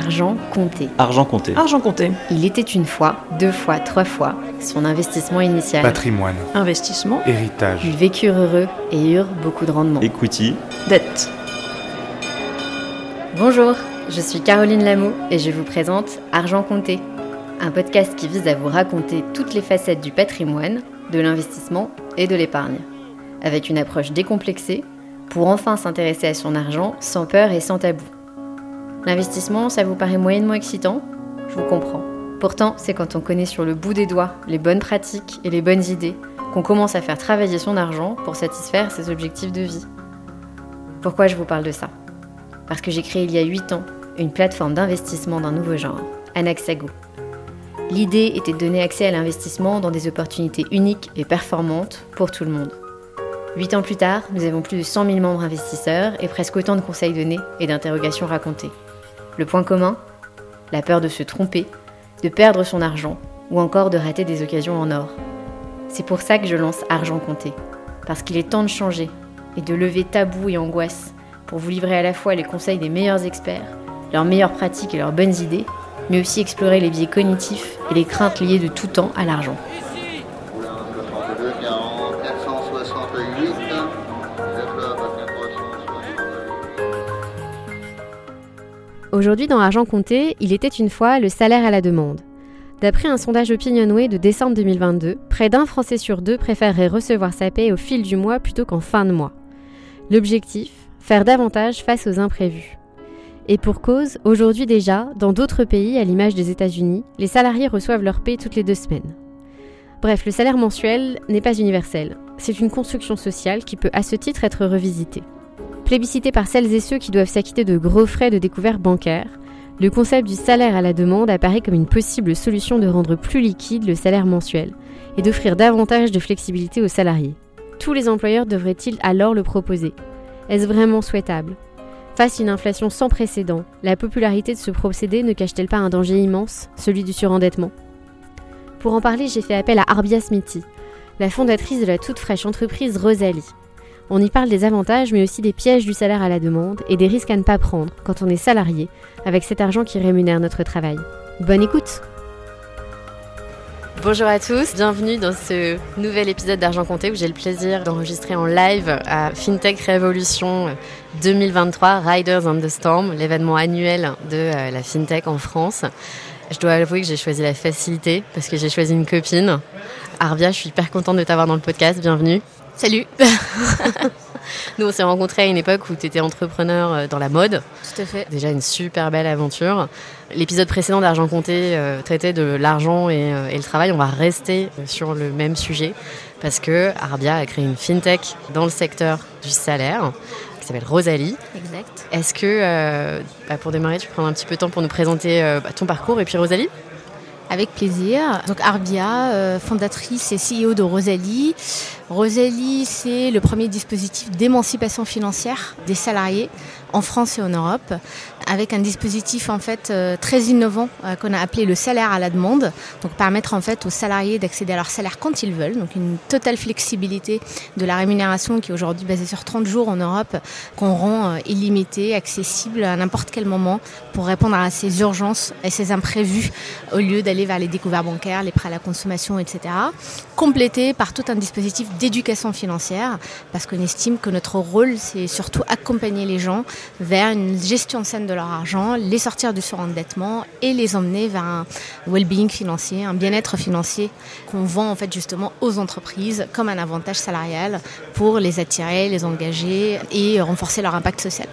Argent compté. Argent compté. Argent compté. Il était une fois, deux fois, trois fois son investissement initial. Patrimoine. Investissement. Héritage. Ils vécurent heureux et eurent beaucoup de rendement. Equity. Dette. Bonjour, je suis Caroline Lameau et je vous présente Argent compté, un podcast qui vise à vous raconter toutes les facettes du patrimoine, de l'investissement et de l'épargne, avec une approche décomplexée pour enfin s'intéresser à son argent sans peur et sans tabou. L'investissement, ça vous paraît moyennement excitant? Je vous comprends. Pourtant, c'est quand on connaît sur le bout des doigts les bonnes pratiques et les bonnes idées qu'on commence à faire travailler son argent pour satisfaire ses objectifs de vie. Pourquoi je vous parle de ça? Parce que j'ai créé il y a 8 ans une plateforme d'investissement d'un nouveau genre, Anaxago. L'idée était de donner accès à l'investissement dans des opportunités uniques et performantes pour tout le monde. Huit ans plus tard, nous avons plus de 100 000 membres investisseurs et presque autant de conseils donnés et d'interrogations racontées. Le point commun La peur de se tromper, de perdre son argent ou encore de rater des occasions en or. C'est pour ça que je lance Argent Compté, parce qu'il est temps de changer et de lever tabous et angoisses pour vous livrer à la fois les conseils des meilleurs experts, leurs meilleures pratiques et leurs bonnes idées, mais aussi explorer les biais cognitifs et les craintes liées de tout temps à l'argent. Aujourd'hui, dans Argent Compté, il était une fois le salaire à la demande. D'après un sondage Opinionway de décembre 2022, près d'un Français sur deux préférerait recevoir sa paie au fil du mois plutôt qu'en fin de mois. L'objectif Faire davantage face aux imprévus. Et pour cause, aujourd'hui déjà, dans d'autres pays, à l'image des États-Unis, les salariés reçoivent leur paie toutes les deux semaines. Bref, le salaire mensuel n'est pas universel. C'est une construction sociale qui peut à ce titre être revisitée. Plébiscité par celles et ceux qui doivent s'acquitter de gros frais de découvert bancaire, le concept du salaire à la demande apparaît comme une possible solution de rendre plus liquide le salaire mensuel et d'offrir davantage de flexibilité aux salariés. Tous les employeurs devraient-ils alors le proposer? Est-ce vraiment souhaitable? Face à une inflation sans précédent, la popularité de ce procédé ne cache-t-elle pas un danger immense, celui du surendettement? Pour en parler, j'ai fait appel à Arbia Smithy, la fondatrice de la toute fraîche entreprise Rosalie. On y parle des avantages mais aussi des pièges du salaire à la demande et des risques à ne pas prendre quand on est salarié avec cet argent qui rémunère notre travail. Bonne écoute Bonjour à tous, bienvenue dans ce nouvel épisode d'Argent Compté où j'ai le plaisir d'enregistrer en live à FinTech Révolution 2023 Riders on the Storm, l'événement annuel de euh, la FinTech en France. Je dois avouer que j'ai choisi la facilité parce que j'ai choisi une copine. Arvia, je suis hyper contente de t'avoir dans le podcast, bienvenue. Salut Nous, on s'est rencontrés à une époque où tu étais entrepreneur euh, dans la mode. Tout à fait. Déjà une super belle aventure. L'épisode précédent d'Argent Compté euh, traitait de l'argent et, euh, et, le travail. On va rester sur le même sujet parce que Arbia a créé une fintech dans le secteur du salaire qui s'appelle Rosalie. Exact. Est-ce que, bah, pour démarrer, tu prends un petit peu de temps pour nous présenter bah, ton parcours et puis Rosalie? Avec plaisir. Donc Arbia, euh, fondatrice et CEO de Rosalie. Rosalie, c'est le premier dispositif d'émancipation financière des salariés en France et en Europe, avec un dispositif en fait euh, très innovant euh, qu'on a appelé le salaire à la demande, donc permettre en fait aux salariés d'accéder à leur salaire quand ils veulent, donc une totale flexibilité de la rémunération qui est aujourd'hui basée sur 30 jours en Europe, qu'on rend euh, illimitée, accessible à n'importe quel moment pour répondre à ces urgences et ces imprévus au lieu d'aller vers les découvertes bancaires, les prêts à la consommation, etc. Complété par tout un dispositif d'éducation financière, parce qu'on estime que notre rôle c'est surtout accompagner les gens vers une gestion saine de leur argent, les sortir du surendettement et les emmener vers un well-being financier, un bien-être financier qu'on vend en fait justement aux entreprises comme un avantage salarial pour les attirer, les engager et renforcer leur impact social.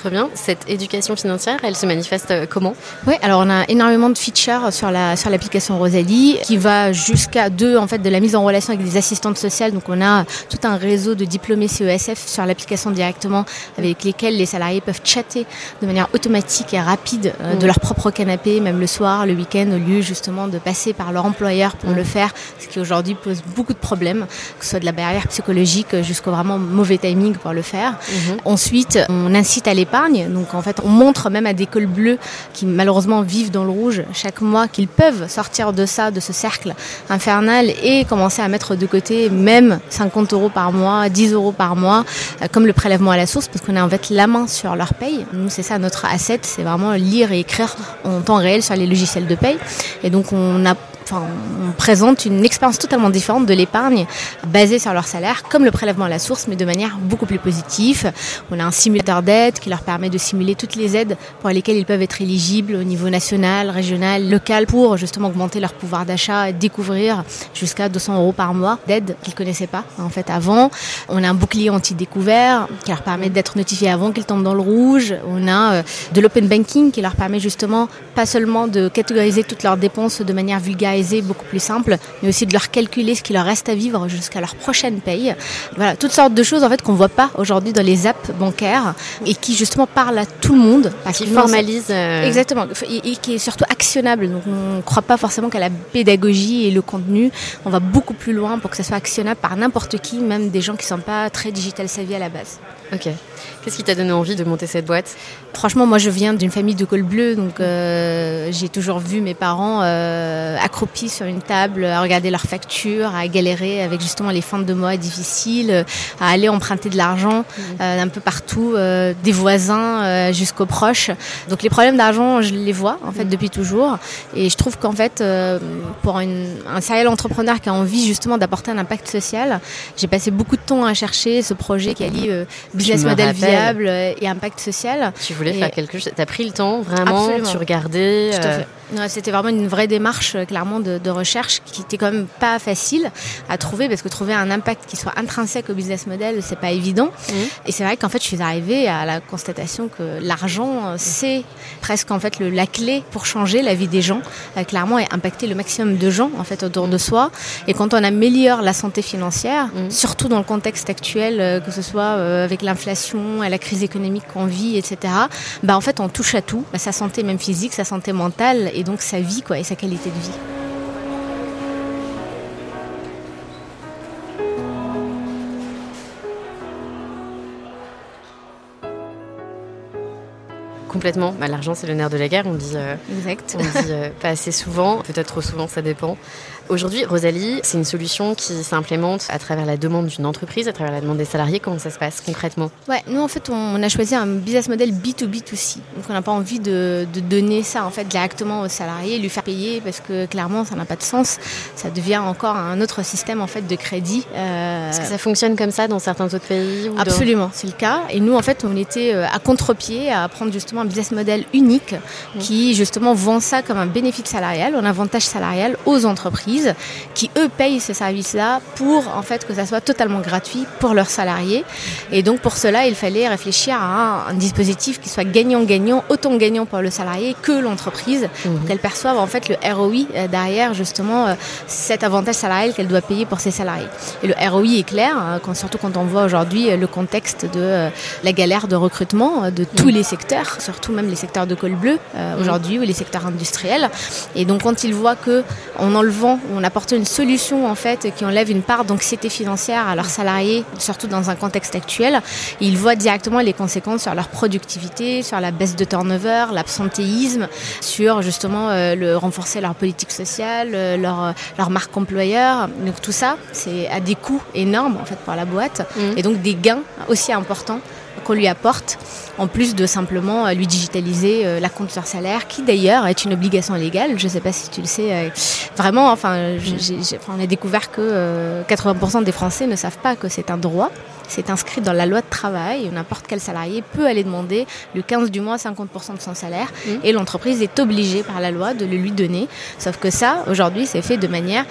Très bien. Cette éducation financière, elle se manifeste euh, comment? Oui, alors on a énormément de features sur la sur l'application Rosalie qui va jusqu'à deux en fait de la mise en relation avec des assistantes sociales. Donc on a tout un réseau de diplômés CESF sur l'application directement avec lesquels les salariés peuvent chatter de manière automatique et rapide euh, de mmh. leur propre canapé, même le soir, le week-end, au lieu justement de passer par leur employeur pour mmh. le faire, ce qui aujourd'hui pose beaucoup de problèmes, que ce soit de la barrière psychologique jusqu'au vraiment mauvais timing pour le faire. Mmh. Ensuite, on incite à les Donc en fait, on montre même à des cols bleus qui malheureusement vivent dans le rouge chaque mois qu'ils peuvent sortir de ça, de ce cercle infernal et commencer à mettre de côté même 50 euros par mois, 10 euros par mois, euh, comme le prélèvement à la source, parce qu'on a en fait la main sur leur paye. Nous, c'est ça notre asset, c'est vraiment lire et écrire en temps réel sur les logiciels de paye. Et donc on a on présente une expérience totalement différente de l'épargne basée sur leur salaire, comme le prélèvement à la source, mais de manière beaucoup plus positive. On a un simulateur d'aide qui leur permet de simuler toutes les aides pour lesquelles ils peuvent être éligibles au niveau national, régional, local, pour justement augmenter leur pouvoir d'achat et découvrir jusqu'à 200 euros par mois d'aide qu'ils connaissaient pas en fait avant. On a un bouclier anti-découvert qui leur permet d'être notifiés avant qu'ils tombent dans le rouge. On a euh, de l'open banking qui leur permet justement pas seulement de catégoriser toutes leurs dépenses de manière vulgaire beaucoup plus simple, mais aussi de leur calculer ce qui leur reste à vivre jusqu'à leur prochaine paye. Voilà, toutes sortes de choses en fait qu'on voit pas aujourd'hui dans les apps bancaires et qui justement parlent à tout le monde. Parce qui formalise. Euh, Exactement, et, qui est surtout actionnable. Donc on ne croit pas forcément qu'à la pédagogie et le contenu. On va beaucoup plus loin pour que ça soit actionnable par n'importe qui, même des gens qui sont pas très digital savvy à la base. Ok. Qu'est-ce qui t'a donné envie de monter cette boîte? Franchement, moi, je viens d'une famille de col bleu, donc euh, j'ai toujours vu mes parents euh, accroupis sur une table, à regarder leurs factures, à galérer avec justement les fins de mois difficiles, à aller emprunter de l'argent mmh. euh, un peu partout, des voisins jusqu'aux proches. Donc les problèmes d'argent, je les vois en fait mmh. depuis toujours, et je trouve qu'en fait, pour une, un serial entrepreneur qui a envie justement d'apporter un impact social, j'ai passé beaucoup de temps à chercher ce projet qui allie business model viable et impact social. Tu voulais faire quelque chose. T'as pris le temps vraiment. Absolument. Tu regardais. C'était vraiment une vraie démarche, euh, clairement, de, de, recherche qui était quand même pas facile à trouver parce que trouver un impact qui soit intrinsèque au business model, c'est pas évident. Mmh. Et c'est vrai qu'en fait, je suis arrivée à la constatation que l'argent, euh, c'est presque en fait le, la clé pour changer la vie des gens, euh, clairement, et impacter le maximum de gens en fait autour de soi. Et quand on améliore la santé financière, mmh. surtout dans le contexte actuel, euh, que ce soit euh, avec l'inflation, la crise économique qu'on vit, etc. Bah en fait, on touche à tout, bah, sa santé même physique, sa santé mentale et donc sa vie quoi, et sa qualité de vie. Complètement. Bah, L'argent, c'est le nerf de la guerre. On dit, euh, exact. On dit euh, pas assez souvent, peut-être trop souvent, ça dépend. Aujourd'hui, Rosalie, c'est une solution qui s'implémente à travers la demande d'une entreprise, à travers la demande des salariés. Comment ça se passe concrètement? Ouais, nous en fait, on a choisi un business model B2B2C. Donc on n'a pas envie de, de, donner ça en fait directement aux salariés, lui faire payer parce que clairement ça n'a pas de sens. Ça devient encore un autre système en fait de crédit. Euh... Est-ce que ça fonctionne comme ça dans certains autres pays ou Absolument, c'est le cas. Et nous en fait, on était euh, à contre-pied à prendre justement un business model unique mmh. qui justement vend ça comme un bénéfice salarial, un avantage salarial aux entreprises qui eux payent ce service-là pour en fait que ça soit totalement gratuit pour leurs salariés. Et donc pour cela, il fallait réfléchir à un, un dispositif qui soit gagnant-gagnant, autant gagnant pour le salarié que l'entreprise, mmh. pour qu'elle perçoive en fait le ROI euh, derrière justement euh, cet avantage salarial qu'elle doit payer pour ses salariés. Et le ROI est clair, hein, quand, surtout quand on voit aujourd'hui euh, le contexte de euh, la galère de recrutement de tous mmh. les secteurs, surtout même les secteurs de col bleu euh, mmh. aujourd'hui ou les secteurs industriels. Et donc quand ils voient que en enlevant on apporte une solution en fait qui enlève une part d'anxiété financière à leurs salariés, surtout dans un contexte actuel. Ils voient directement les conséquences sur leur productivité, sur la baisse de turnover, l'absentéisme, sur justement euh, le renforcer leur politique sociale, euh, leur, leur marque employeur. Donc tout ça, c'est à des coûts énormes en fait pour la boîte mmh. et donc des gains aussi importants qu'on lui apporte, en plus de simplement euh, lui digitaliser euh, la compte sur salaire, qui d'ailleurs est une obligation légale. Je ne sais pas si tu le sais. Euh, vraiment, enfin, j ai, j ai, on a découvert que 80% des Français ne savent pas que c'est un droit. C'est inscrit dans la loi de travail. N'importe quel salarié peut aller demander le 15 du mois 50% de son salaire mmh. et l'entreprise est obligée par la loi de le lui donner. Sauf que ça, aujourd'hui, c'est fait de manière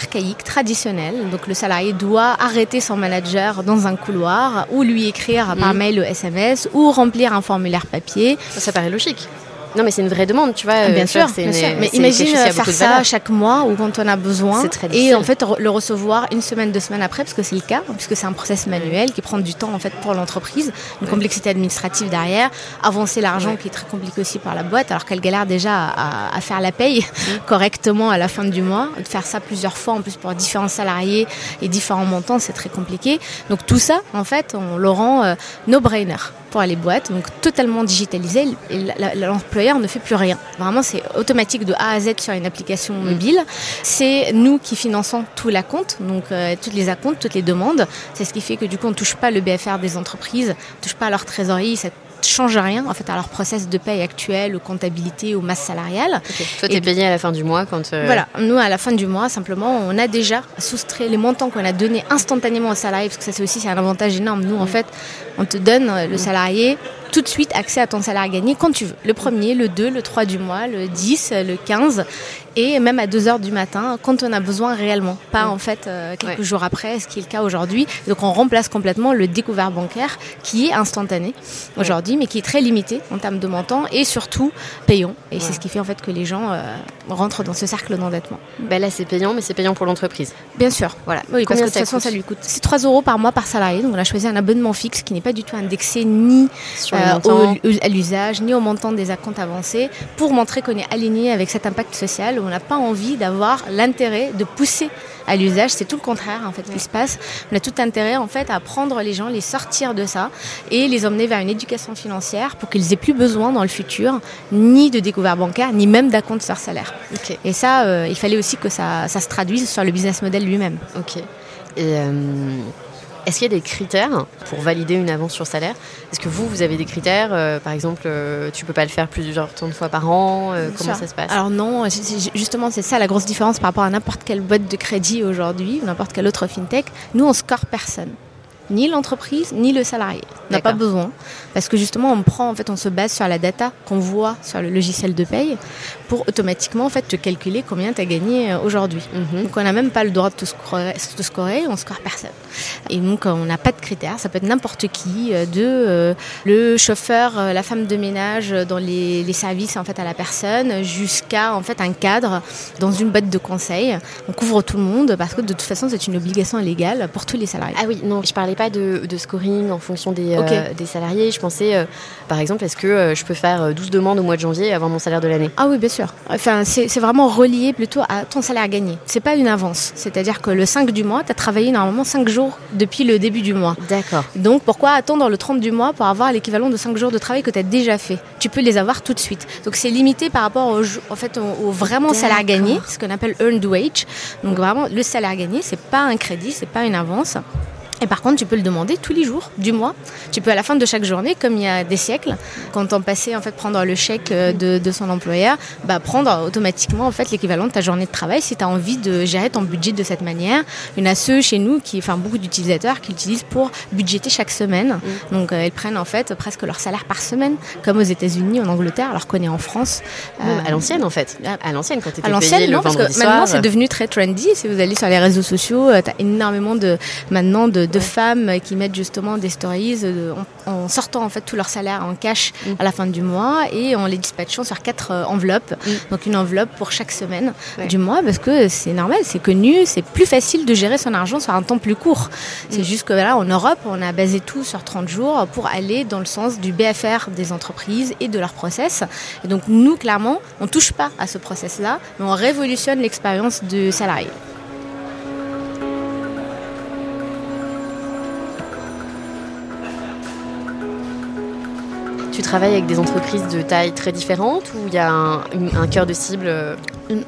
archaïque, traditionnelle. Donc le salarié doit arrêter son manager dans un couloir ou lui écrire mmh. par mail ou SMS ou remplir un formulaire papier. Ça, ça paraît logique. Non, mais c'est une vraie demande, tu vois. Ah, bien sûr, bien une, sûr. Mais imagine faire ça chaque mois ou quand on a besoin. Et en fait, le recevoir une semaine, deux semaines après, parce que c'est le cas, puisque c'est un process manuel qui prend du temps en fait pour l'entreprise, une ouais. complexité administrative derrière, avancer l'argent ouais. qui est très compliqué aussi par la boîte, alors qu'elle galère déjà à, à, faire la paye mmh. correctement à la fin du mois. De faire ça plusieurs fois, en plus pour différents salariés et différents montants, c'est très compliqué. Donc tout ça, en fait, on le rend euh, no-brainer. Pour les boîtes, donc totalement digitalisé. L'employeur ne fait plus rien. Vraiment, c'est automatique de A à Z sur une application mm. mobile. C'est nous qui finançons tout la compte, donc euh, toutes les acomptes, toutes les demandes. C'est ce qui fait que du coup, on ne touche pas le BFR des entreprises, on ne touche pas à leur trésorerie change rien en fait à leur process de paye actuel, aux comptabilités, aux masses salariales. Toi, tu es payé à la fin du mois quand. Euh, voilà, nous à la fin du mois, simplement, on a déjà soustrait les montants qu'on a donnés instantanément aux salariés, parce que ça c'est aussi c'est un avantage énorme. Nous, en mm. fait, on te donne euh, le mm. salarié tout de suite accès à ton salaire gagné quand tu veux. Le premier, le 2, le 3 du mois, le 10, le 15 et même à 2 heures du matin quand on a besoin réellement, pas en fait euh, quelques jours après, ce qui est le cas aujourd'hui. Donc on remplace complètement le découvert bancaire qui est instantané aujourd'hui, mais qui est très limité en termes de montant et surtout payant. Et c'est ce qui fait en fait que les gens euh, rentrent dans ce cercle d'endettement. Ben là c'est payant, mais c'est payant pour l'entreprise. Bien sûr, voilà. Oui, parce que de toute façon ça lui coûte. C'est 3 euros par mois par salarié, donc on a choisi un abonnement fixe qui n'est pas du tout indexé ni Sur euh, à l'usage, ni au montant des comptes avancés, pour montrer qu'on est aligné avec cet impact social, où on n'a pas envie d'avoir l'intérêt de pousser à l'usage. C'est tout le contraire en fait qui se passe. On a tout intérêt en fait à prendre les gens, les sortir de ça et les emmener vers une éducation financière pour qu'ils aient plus besoin dans le futur ni de découvert bancaire, ni même d'un compte sur salaire. Et ça, euh, il fallait aussi que ça, ça, se traduise sur le business model lui-même. Ok. Et euh, est-ce qu'il y a des critères pour valider une avance sur salaire Est-ce que vous, vous avez des critères euh, Par exemple, euh, tu peux pas le faire plusieurs temps de fois par an euh, Comment ça se passe Alors non, justement, c'est ça la grosse différence par rapport à n'importe quelle boîte de crédit aujourd'hui ou n'importe quelle autre fintech. Nous, on score personne ni l'entreprise ni le salarié. On n'a pas besoin parce que justement on prend en fait on se base sur la data qu'on voit sur le logiciel de paye pour automatiquement en fait te calculer combien tu as gagné euh, aujourd'hui. Mhm. Donc on n'a même pas le droit de te scorer, de scorer, on score personne. Et donc on n'a pas de critères, ça peut être n'importe qui euh, de euh, le chauffeur, la femme de ménage dans les, les, services en fait à la personne jusqu'à en fait un cadre dans une boîte de conseil. On couvre tout le monde parce que de toute façon c'est une obligation légale pour tous les salariés. Ah oui, non, je parlais pas de, scoring en fonction des, euh, des salariés. Je pensais, euh, par exemple, est-ce que euh, je peux faire 12 demandes au mois de janvier avoir mon salaire de l'année? Ah oui, bien sûr. Enfin, c'est vraiment relié plutôt à ton salaire gagné. C'est pas une avance. C'est-à-dire que le 5 du mois, tu as travaillé normalement 5 jours depuis le début du mois. D'accord. Donc pourquoi attendre le 30 du mois pour avoir l'équivalent de 5 jours de travail que tu as déjà fait? Tu peux les avoir tout de suite. Donc c'est limité par rapport au, en fait, au, vraiment salaire gagné, ce qu'on appelle earned wage. Donc vraiment, le salaire gagné, c'est pas un crédit, c'est pas une avance. Et par contre, tu peux le demander tous les jours du mois. Tu peux à la fin de chaque journée, comme il y a des siècles, quand on passait en fait prendre le chèque euh, de, de son employeur, bah, prendre automatiquement en fait l'équivalent de ta journée de travail si tu as envie de gérer ton budget de cette manière. Il y en a ceux chez nous qui, enfin beaucoup d'utilisateurs qui l'utilisent pour budgéter chaque semaine. Mm. Donc euh, ils prennent en fait presque leur salaire par semaine, comme aux États-Unis, en Angleterre, alors qu'on est en France. Euh, à l'ancienne en fait. À l'ancienne quand tu étais À l'ancienne, non, parce que maintenant c'est devenu très trendy. Si vous allez sur les réseaux sociaux, tu as énormément de maintenant de de femmes qui mettent justement des stories euh, en, sortant en fait tout leur salaire en cash mm. à la fin du mois et en les dispatchant sur quatre euh, enveloppes. Mm. Donc une enveloppe pour chaque semaine du mois parce que c'est normal, c'est connu, c'est plus facile de gérer son argent sur un temps plus court. C'est mm. juste que là en Europe, on a basé tout sur 30 jours pour aller dans le sens du BFR des entreprises et de leur process. Et donc nous, clairement, on touche pas à ce process-là, mais on révolutionne l'expérience du salarié. Tu travailles avec des entreprises de taille très différentes ou il y a un, un cœur de cible euh,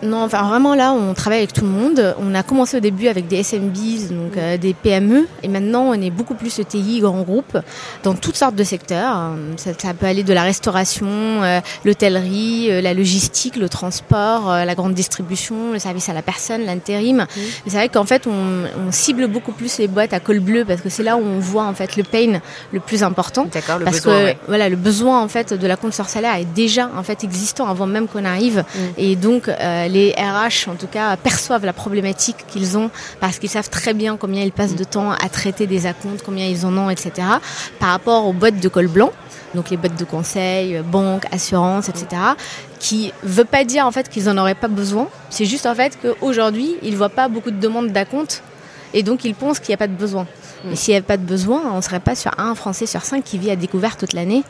non, enfin vraiment là, on travaille avec tout le monde. On a commencé au début avec des SMBs, donc euh, des PME, et maintenant on est beaucoup plus ETI, grands groupes, dans toutes sortes de secteurs. Ça, peut aller de la restauration, euh, l'hôtellerie, euh, la logistique, le transport, la grande distribution, le service à la personne, l'intérim. C'est vrai qu'en fait, on, on, cible beaucoup plus les boîtes à col bleu parce que c'est là où on voit en fait le pain le plus important. D'accord, le parce besoin, que voilà, le besoin en fait de la compte sur salaire est déjà en fait existant avant même qu'on arrive, mm. et donc euh, les RH, en tout cas, perçoivent la problématique qu'ils ont parce qu'ils savent très bien combien ils passent de temps à traiter des acomptes, combien ils en ont, etc. Par rapport aux boîtes de col blanc, donc les boîtes de conseil, euh, banques, assurances, etc. Qui veut pas dire en fait qu'ils en auraient pas besoin. C'est juste en fait qu'aujourd'hui, ils voient pas beaucoup de demandes d'acompte et donc ils pensent qu'il n'y a pas de besoin. Mais s'il n'y avait pas de besoin, on ne serait pas sur un Français sur cinq qui vit à découvert toute l'année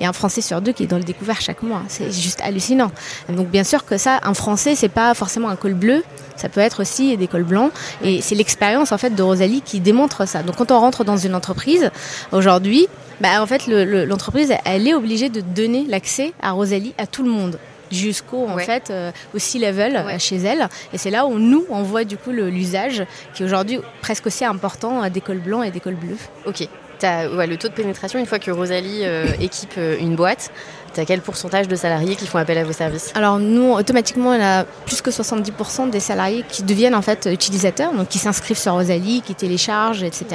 et un Français sur deux qui est dans le découvert chaque mois. C'est juste hallucinant. Donc bien sûr que ça, un Français, c'est pas forcément un col bleu, ça peut être aussi des cols blancs. Et c'est l'expérience en fait de Rosalie qui démontre ça. Donc quand on rentre dans une entreprise aujourd'hui, bah, en fait l'entreprise elle est obligée de donner l'accès à Rosalie à tout le monde jusqu'au en fait euh, au C-level euh, chez elle et c'est là où nous on voit du coup l'usage qui est aujourd'hui presque aussi important euh, des cols blancs et des cols bleus. Ok. As, ouais, le taux de pénétration, une fois que Rosalie équipe une boîte, à quel pourcentage de salariés qui font appel à vos services Alors nous, automatiquement, on a plus que 70% des salariés qui deviennent en fait utilisateurs, donc qui s'inscrivent sur Rosalie, qui téléchargent, etc.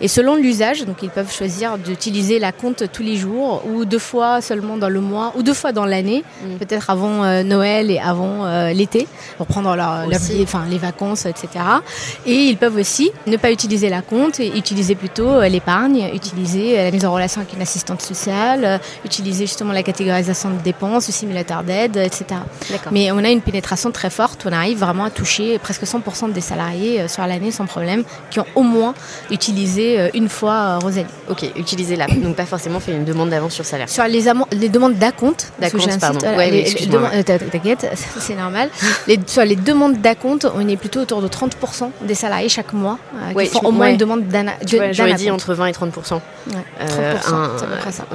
Et selon l'usage, donc ils peuvent choisir d'utiliser la compte tous les jours ou deux fois seulement dans le mois ou deux fois dans l'année, mm. peut-être avant euh, Noël et avant euh, l'été, pour prendre leur, leur enfin les vacances, etc. Et ils peuvent aussi ne pas utiliser la compte et utiliser plutôt euh, l'épargne, utiliser la mise en relation avec une assistante sociale, utiliser justement la catégorisation de dépenses, le simulateur d'aide, etc. Mais on a une pénétration très forte, on arrive vraiment à toucher presque 100% des salariés euh, sur l'année sans problème, qui ont au moins utilisé euh, une fois euh, Rosalie. Ok, utiliser l'app, donc pas forcément fait une demande d'avance sur salaire. Sur les, les demandes d'acompte, d'acompte, pardon. T'inquiète, c'est normal. les, sur les demandes d'acompte, on est plutôt autour de 30% des salariés chaque mois qui font au moins une demande d'un J'aurais dit entre 20 et 30%. 30%,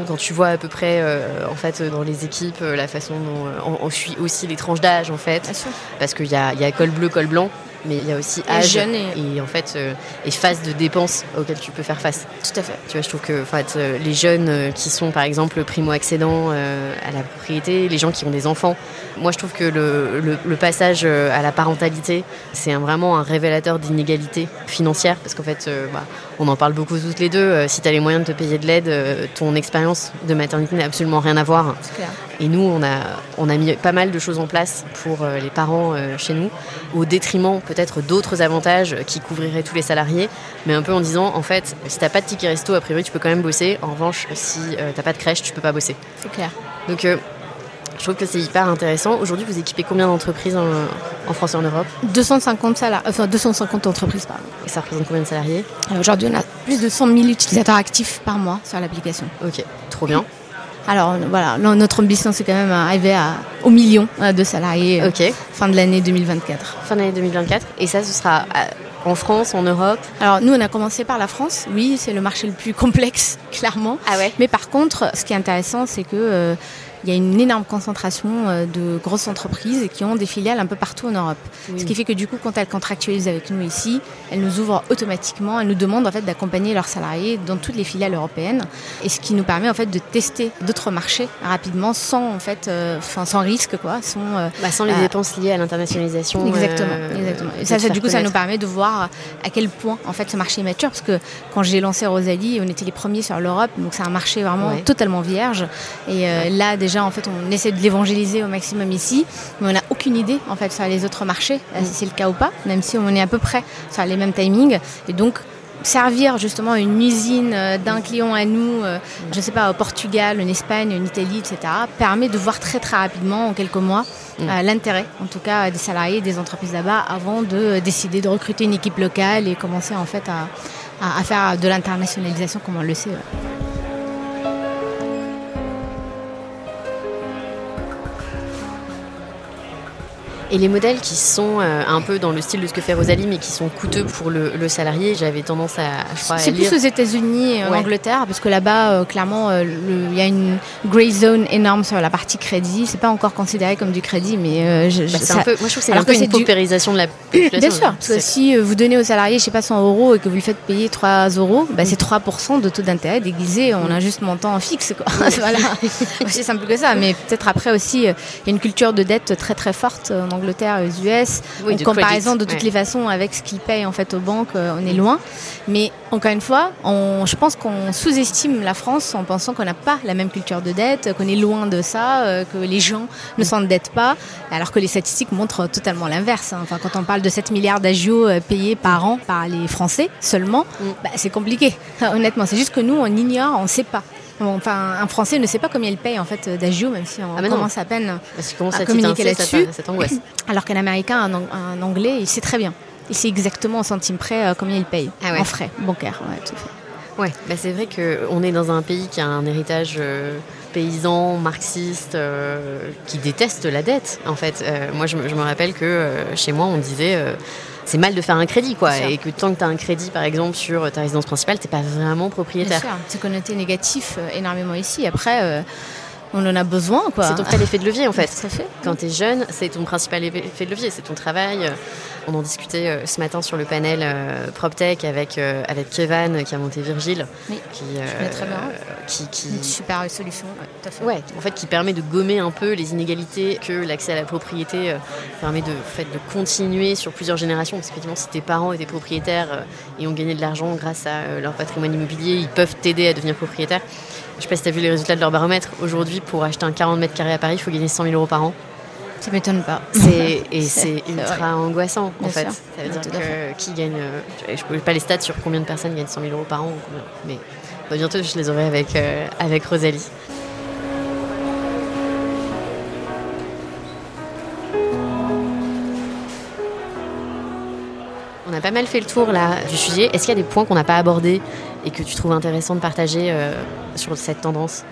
Quand tu vois à peu près en fait dans les équipes euh, la façon dont euh, on, suit aussi les tranches d'âge en fait parce qu'il y a, y a col bleu col blanc mais il y a aussi âge et, en fait euh, et phase de dépenses auxquelles tu peux faire face. Tout à fait. Tu vois, je trouve que en fait, euh, les jeunes euh, qui sont par exemple primo accédants à la propriété, les gens qui ont des enfants, moi je trouve que le, le, passage à la parentalité, c'est vraiment un révélateur d'inégalité financière parce qu'en fait, bah, on en parle beaucoup toutes les deux. si tu as les moyens de te payer de l'aide, ton expérience de maternité n'a absolument rien à voir. Clair. Et nous, on a, on a mis pas mal de choses en place pour les parents chez nous, au détriment peut-être d'autres avantages qui couvriraient tous les salariés, mais un peu en disant en fait, si t'as pas de ticket resto, a priori tu peux quand même bosser. En revanche, si euh, t'as pas de crèche, tu peux pas bosser. C'est clair. Donc euh, je trouve que c'est hyper intéressant. Aujourd'hui, vous équipez combien d'entreprises en, France et en Europe 250 salariés, enfin 250 entreprises pardon. Et ça représente combien de salariés Aujourd'hui, on a plus de 100 000 utilisateurs actifs par mois sur l'application. Ok, trop bien. Alors voilà, notre ambition c'est quand même arriver à, au million euh, de salariés euh, fin de l'année 2024. Fin de l'année 2024 Et ça, ce sera euh, en France, en Europe Alors nous, on a commencé par la France. Oui, c'est le marché le plus complexe, clairement. Ah ouais Mais par contre, ce qui est intéressant, c'est que il y a une énorme concentration euh, de grosses entreprises qui ont des filiales un peu partout en Europe. Ce qui fait que du coup, quand elles contractualisent avec nous ici, elles nous ouvrent automatiquement, elles nous demandent en fait d'accompagner leurs salariés dans toutes les filiales européennes, et ce qui nous permet en fait de tester d'autres marchés rapidement, sans en fait, euh, sans risque quoi, sans, euh, bah, sans les dépenses liées à l'internationalisation. Exactement, exactement. Et ça, ça du coup, ça nous permet de voir à quel point en fait ce marché est mature, parce que quand j'ai lancé Rosalie, on était les premiers sur l'Europe, donc c'est un marché vraiment totalement vierge, et là déjà en fait, on essaie de l'évangéliser au maximum ici, mais on n'a aucune idée, en fait, sur les autres marchés, mm. si c'est le cas ou pas, même si on est à peu près sur les mêmes timings. Et donc, servir justement une usine euh, d'un client à nous, euh, je ne sais pas, au Portugal, en Espagne, en Italie, etc., permet de voir très très rapidement, en quelques mois, mm. euh, l'intérêt, en tout cas, des salariés, des entreprises là-bas, avant de décider de recruter une équipe locale et commencer en fait à, à faire de l'internationalisation comme on le sait. Et les modèles qui sont euh, un peu dans le style de ce que fait Rosalie, mais qui sont coûteux pour le, salarié, j'avais tendance à, je crois, C'est plus aux États-Unis et en Angleterre, parce que là-bas, euh, clairement, euh, il y a une grey zone énorme sur la partie crédit. C'est pas encore considéré comme du crédit, mais je, bah, un peu, moi je trouve que c'est un peu une paupérisation de la population. Bien sûr, parce que si vous donnez au salarié, je sais pas, 100 euros et que vous lui faites payer 3 euros, bah, c'est 3% de taux d'intérêt déguisé en un juste montant fixe. Quoi. voilà. aussi simple que ça. Mais peut-être après aussi, il y a une culture de dette très très forte en Angleterre, aux US. en comparaison de toutes les façons avec ce qu'ils payent en fait aux banques, euh, on est loin. Mais encore une fois, on, je pense qu'on sous-estime la France en pensant qu'on n'a pas la même culture de dette, qu'on est loin de ça, euh, que les gens ne s'endettent pas, alors que les statistiques montrent totalement l'inverse. Hein. Enfin, quand on parle de 7 milliards d'agios euh, payés par an par les Français seulement, mm. bah, c'est compliqué. Honnêtement, c'est juste que nous, on ignore, on ne sait pas. Enfin, un Français ne sait pas combien il paye en fait d'agio, même si on ah commence à peine à communiquer là-dessus. Alors qu'un Américain, un, Anglais, il sait très bien. Et c'est exactement en centime près euh, combien ils payent Ah ouais. en frais bancaires. Ouais, tout à fait. Ouais, bah c'est vrai qu'on est dans un pays qui a un héritage euh, paysan, marxiste, euh, qui déteste la dette. En fait, Euh, moi, je, me- je me rappelle que chez moi, on disait. c'est mal de faire un crédit, quoi. Et que tant que tu as un crédit, par exemple, sur ta résidence principale, t'es pas vraiment Bien propriétaire. c'est connoté négatif énormément ici. Après, on en a besoin, quoi. C'est ton tel effet de levier, en fait. Ça fait. Quand tu es jeune, c'est ton principal effet de levier, c'est ton travail. Euh, On en discutait euh, ce matin sur le panel euh, PropTech avec, euh, avec Kevan qui a monté Virgile. Oui, qui, connais très bien. qui, qui- Une super solution, ouais, tout à fait. Ouais, en fait, qui permet de gommer un peu les inégalités que l'accès à la propriété euh, permet de, en fait, de continuer sur plusieurs générations. Parce qu'effectivement, si tes parents étaient propriétaires euh, et ont gagné de l'argent grâce à euh, leur patrimoine immobilier, ils peuvent t'aider à devenir propriétaire. Je sais pas si tu as vu les résultats de leur baromètre. Aujourd'hui, pour acheter un 40 mètres carrés à Paris, il faut gagner 100 000 euros par an. Ça m'étonne pas. C'est, et C'est- ultra angoissant, en fait. sûr. Ça veut dire que qui gagne. euh, je ne connais pas les stats sur combien de personnes gagnent 100 000 euros par an, mais bah, bientôt je les aurai avec, euh, avec Rosalie. On a pas mal fait le tour là du sujet. Est-ce qu'il y a des points qu'on n'a pas abordés? Et que tu trouves intéressant de partager euh, sur cette tendance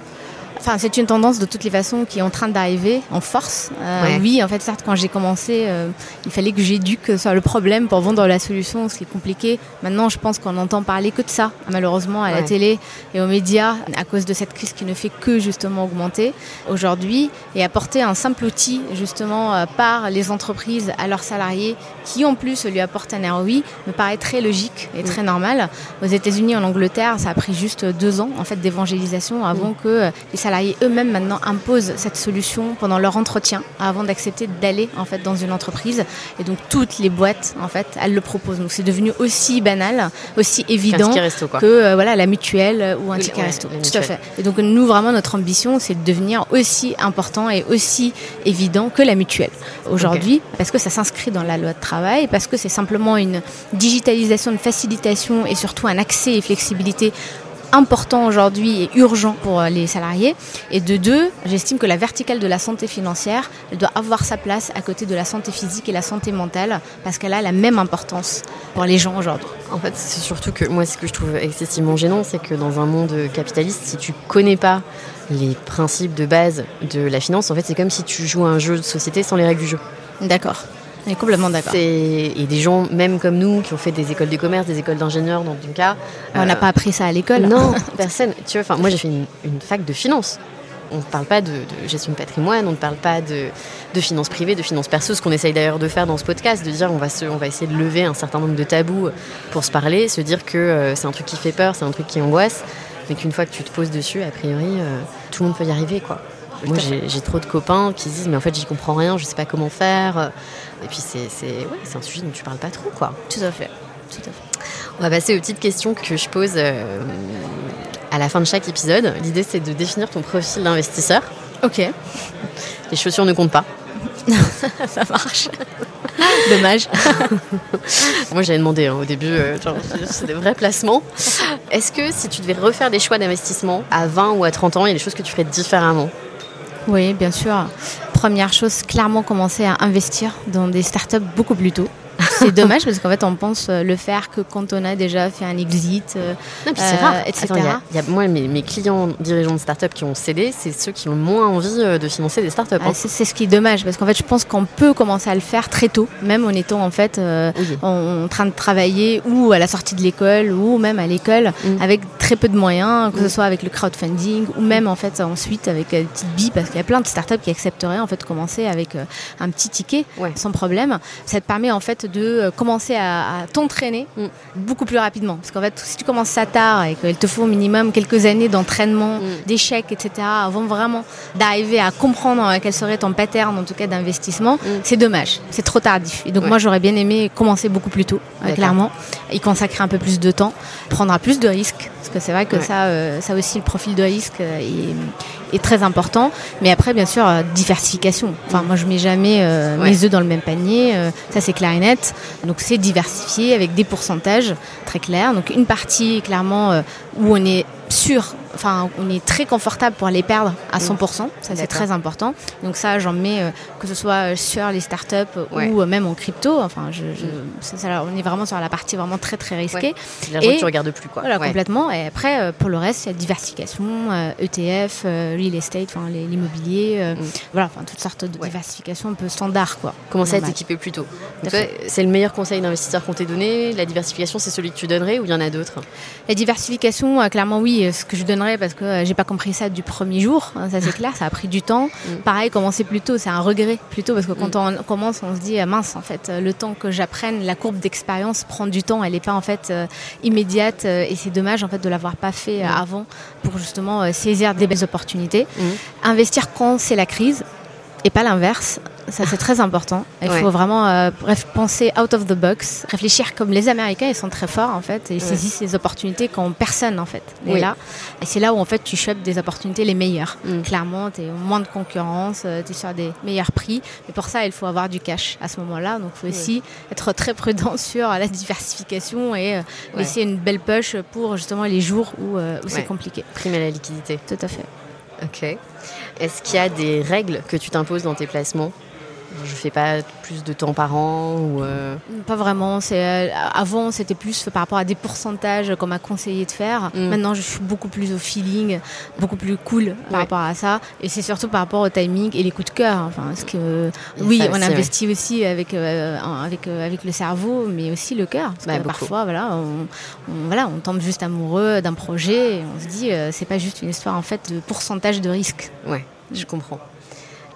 Enfin, c'est une tendance de toutes les façons qui est en train d'arriver en force. Euh, Ouais. Oui, en fait, certes, quand j'ai commencé, euh, il fallait que j'éduque sur le problème pour vendre la solution, ce qui est compliqué. Maintenant, je pense qu'on n'entend parler que de ça, malheureusement, à la télé et aux médias, à cause de cette crise qui ne fait que justement augmenter aujourd'hui et apporter un simple outil justement euh, par les entreprises à leurs salariés qui en plus lui apportent un ROI me paraît très logique et très normal. Aux États-Unis, en Angleterre, ça a pris juste deux ans en fait d'évangélisation avant que euh, les salariés eux-mêmes maintenant imposent cette solution pendant leur entretien avant d'accepter d'aller en fait dans une entreprise. Et donc toutes les boîtes en fait elles le proposent. Donc c'est devenu aussi banal, aussi évident resto, que euh, voilà la mutuelle ou un Oui, ticket ouais, resto. Tout à fait. Et donc nous vraiment notre ambition c'est de devenir aussi important et aussi évident que la mutuelle aujourd'hui parce que ça s'inscrit dans la loi de travail, parce que c'est simplement une digitalisation, une facilitation et surtout un accès et flexibilité important aujourd'hui et urgent pour euh, les salariés. Et de deux, j'estime que la verticale de la santé financière, elle doit avoir sa place à côté de la santé physique et la santé mentale parce qu'elle a la même importance pour les gens aujourd'hui. En fait, c'est surtout que moi, ce que je trouve excessivement gênant, c'est que dans un monde capitaliste, si tu connais pas les principes de base de la finance, en fait, c'est comme si tu joues à un jeu de société sans les règles du jeu. D'accord. Est complètement d'accord. Et des gens, même comme nous, qui ont fait des écoles de commerce, des écoles d'ingénieurs, dans ton cas. On n'a euh, pas appris ça à l'école. Non, personne. Tu vois, moi, j'ai fait une, une fac de finance. On ne parle pas de, de gestion de patrimoine, on ne parle pas de, de finances privées, de finances perso, ce qu'on essaye d'ailleurs de faire dans ce podcast, de dire on va, se, on va essayer de lever un certain nombre de tabous pour se parler, se dire que euh, c'est un truc qui fait peur, c'est un truc qui angoisse, mais qu'une fois que tu te poses dessus, a priori, euh, tout le monde peut y arriver. quoi. Moi, j'ai trop de copains qui se disent mais en fait, j'y comprends rien, je sais pas comment faire. Et puis, c'est ouais, un sujet dont tu parles pas trop. quoi. Tout à fait. Tout à fait. On va passer aux petites questions que je pose euh, à la fin de chaque épisode. L'idée, c'est de définir ton profil d'investisseur. Ok, Les chaussures ne comptent pas. ça marche. Dommage. Moi, j'avais demandé hein, au début, euh, c'est des vrais placements. Est-ce que si tu devais refaire des choix d'investissement à 20 ou à 30 ans, il y a des choses que tu ferais différemment? Oui, bien sûr. Première chose, clairement commencer à investir dans des startups beaucoup plus tôt. C'est dommage parce qu'en fait, on pense euh, le faire que quand on a déjà fait un exit, euh, Non, puis c'est Euh, rare. etc. Attends, il y a- il y a- moi, mes, mes clients dirigeants de start-up qui ont cédé, c'est ceux qui ont moins envie de financer des start-up. ah, hein. c'est ce qui est dommage parce qu'en fait, je pense qu'on peut commencer à le faire très tôt, même en étant en fait Oui. en, en train de travailler ou à la sortie de l'école ou même à l'école Mm. avec très peu de moyens, que Mm. ce soit avec le crowdfunding ou même en fait ensuite avec une petite bille parce qu'il y a plein de startups qui accepteraient en fait de commencer avec un petit ticket Ouais. sans problème. Ça te permet en fait de euh, commencer à, à t'entraîner Mm. beaucoup plus rapidement parce qu'en fait si tu commences ça tard et qu'il te faut au minimum quelques années d'entraînement, Mm. d'échecs, etc. avant vraiment d'arriver à comprendre euh, quel serait ton pattern en tout cas d'investissement, Mm. c'est dommage, c'est trop tardif. Et donc Ouais. moi j'aurais bien aimé commencer beaucoup plus tôt, euh, clairement, y consacrer un peu plus de temps, prendre plus de risques, parce que c'est vrai que Ouais. ça, euh, ça aussi le profil de risque euh, est, est très important. Mais après bien sûr euh, diversification. Enfin moi je mets jamais euh, Ouais. mes œufs dans le même panier, euh, ça c'est clair et net. Donc c'est diversifié avec des pourcentages très clairs. Donc une partie clairement où on est sûr enfin, on est très confortable pour les perdre à 100%. Ça, c'est très important. Donc ça, j'en mets euh, que ce soit sur les startups Ouais. ou euh, même en crypto. Enfin, je, je- ça- ça, on est vraiment sur la partie vraiment très très risquée. L'argent Et- que tu regardes plus, quoi. Voilà, Ouais. complètement. Et après, euh, pour le reste, il y a diversification, euh, ETF, euh, real estate, l'immobilier, euh, Mm. voilà, enfin toutes sortes de Ouais. diversification un peu standard, quoi. Commencer à t'équiper plus tôt. C'est le meilleur conseil d'investisseur qu'on t'ait donné? La diversification, c'est celui que tu donnerais ou il y en a d'autres? La diversification, euh, clairement, oui, euh, ce que je parce que euh, j'ai pas compris ça du premier jour, hein, ça c'est clair, ça a pris du temps. Mm. Pareil, commencer plus tôt, c'est un regret plutôt parce que quand on commence, on se dit ah, mince, en fait, euh, le temps que j'apprenne, la courbe d'expérience prend du temps, elle n'est pas en fait euh, immédiate euh, et c'est dommage en fait de l'avoir pas fait euh, Mm. avant pour justement euh, saisir des belles opportunités. Investir quand c'est la crise et pas l'inverse. Ça, c'est très important. Il Ouais. faut vraiment euh, bref, penser out of the box, réfléchir comme les Américains, ils sont très forts en fait, et ils Ouais. saisissent les opportunités quand personne en fait Oui. là. Et c'est là où en fait tu chopes des opportunités les meilleures. Mm. Clairement, tu es moins de concurrence, tu es sur des meilleurs prix. Mais pour ça, il faut avoir du cash à ce moment-là. Donc il faut aussi être très prudent sur la diversification et euh, Ouais. laisser une belle poche pour justement les jours où, euh, où c'est compliqué. Primer la liquidité. Tout à fait. Ok. Est-ce qu'il y a des règles que tu t'imposes dans tes placements? Je fais pas plus de temps par an ou euh, Pas vraiment. C'est euh, avant c'était plus par rapport à des pourcentages qu'on m'a conseillé de faire. Mm. Maintenant je suis beaucoup plus au feeling, beaucoup plus cool par Ouais. rapport à ça. Et c'est surtout par rapport au timing et les coups de cœur. Enfin, parce que oui, on aussi, investit aussi avec euh, avec euh, avec le cerveau, mais aussi le cœur. Parce Bah, que parfois voilà, on, on- voilà, on tombe juste amoureux d'un projet et on se dit c'est pas juste une histoire en fait de pourcentage de risque. Ouais, je comprends.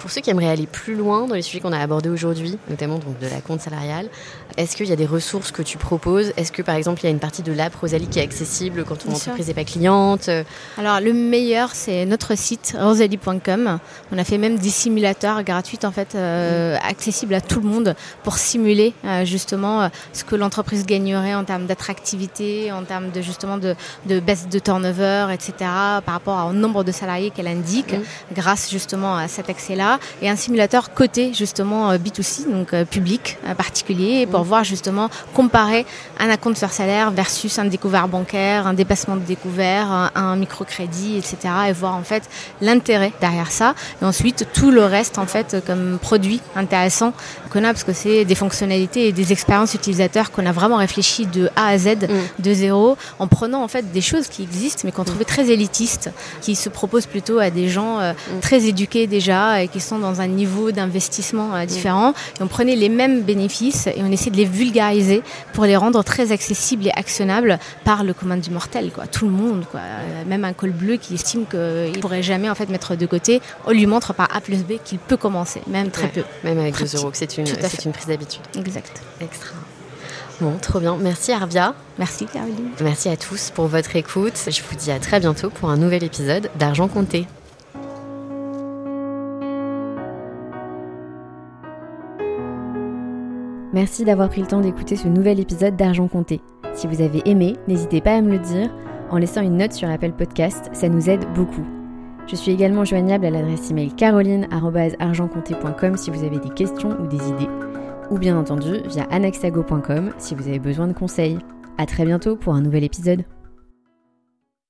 Pour ceux qui aimeraient aller plus loin dans les sujets qu'on a abordés aujourd'hui, notamment de la compte salariale, est-ce qu'il y a des ressources que tu proposes? Est-ce que par exemple il y a une partie de l'app Rosalie qui est accessible quand ton Bien entreprise n'est pas cliente Alors le meilleur c'est notre site rosalie.com. On a fait même des simulateurs gratuits en fait euh, accessibles à tout le monde pour simuler euh, justement euh, ce que l'entreprise gagnerait en termes d'attractivité, en termes de justement de, de baisse de turnover, etc. par rapport au nombre de salariés qu'elle indique Mhm. grâce justement à cet accès-là et un simulateur côté justement euh, B2C donc euh, public euh, particulier pour voir justement comparer un acompte sur salaire versus un découvert bancaire, un dépassement de découvert, un, microcrédit, etc. et voir en fait l'intérêt derrière ça. Et ensuite tout le reste en fait comme produit intéressant qu'on a parce que c'est des fonctionnalités et des expériences utilisateurs qu'on a vraiment réfléchi de A à Z, de zéro, en prenant en fait des choses qui existent mais qu'on trouvait très élitistes, qui se proposent plutôt à des gens euh, très éduqués déjà et qui sont dans un niveau d'investissement euh, différent. Et on prenait les mêmes bénéfices et on essayait de les vulgariser pour les rendre très accessibles et actionnables par le commun du mortel, quoi. Tout le monde, quoi. Euh, Même un col bleu qui estime qu'il pourrait jamais en fait mettre de côté, on lui montre par A plus B qu'il peut commencer, même très Ouais, peu. Même avec Très 2 euros, que c'est une, Tout à c'est fait. une prise d'habitude. Exact. Extra. Bon, trop bien. Merci Arvia. Merci Caroline. Merci à tous pour votre écoute. Je vous dis à très bientôt pour un nouvel épisode d'Argent Compté. Merci d'avoir pris le temps d'écouter ce nouvel épisode d'Argent Compté. Si vous avez aimé, n'hésitez pas à me le dire en laissant une note sur Apple Podcast, ça nous aide beaucoup. Je suis également joignable à l'adresse email caroline.argentcompté.com si vous avez des questions ou des idées, ou bien entendu via anaxago.com si vous avez besoin de conseils. À très bientôt pour un nouvel épisode.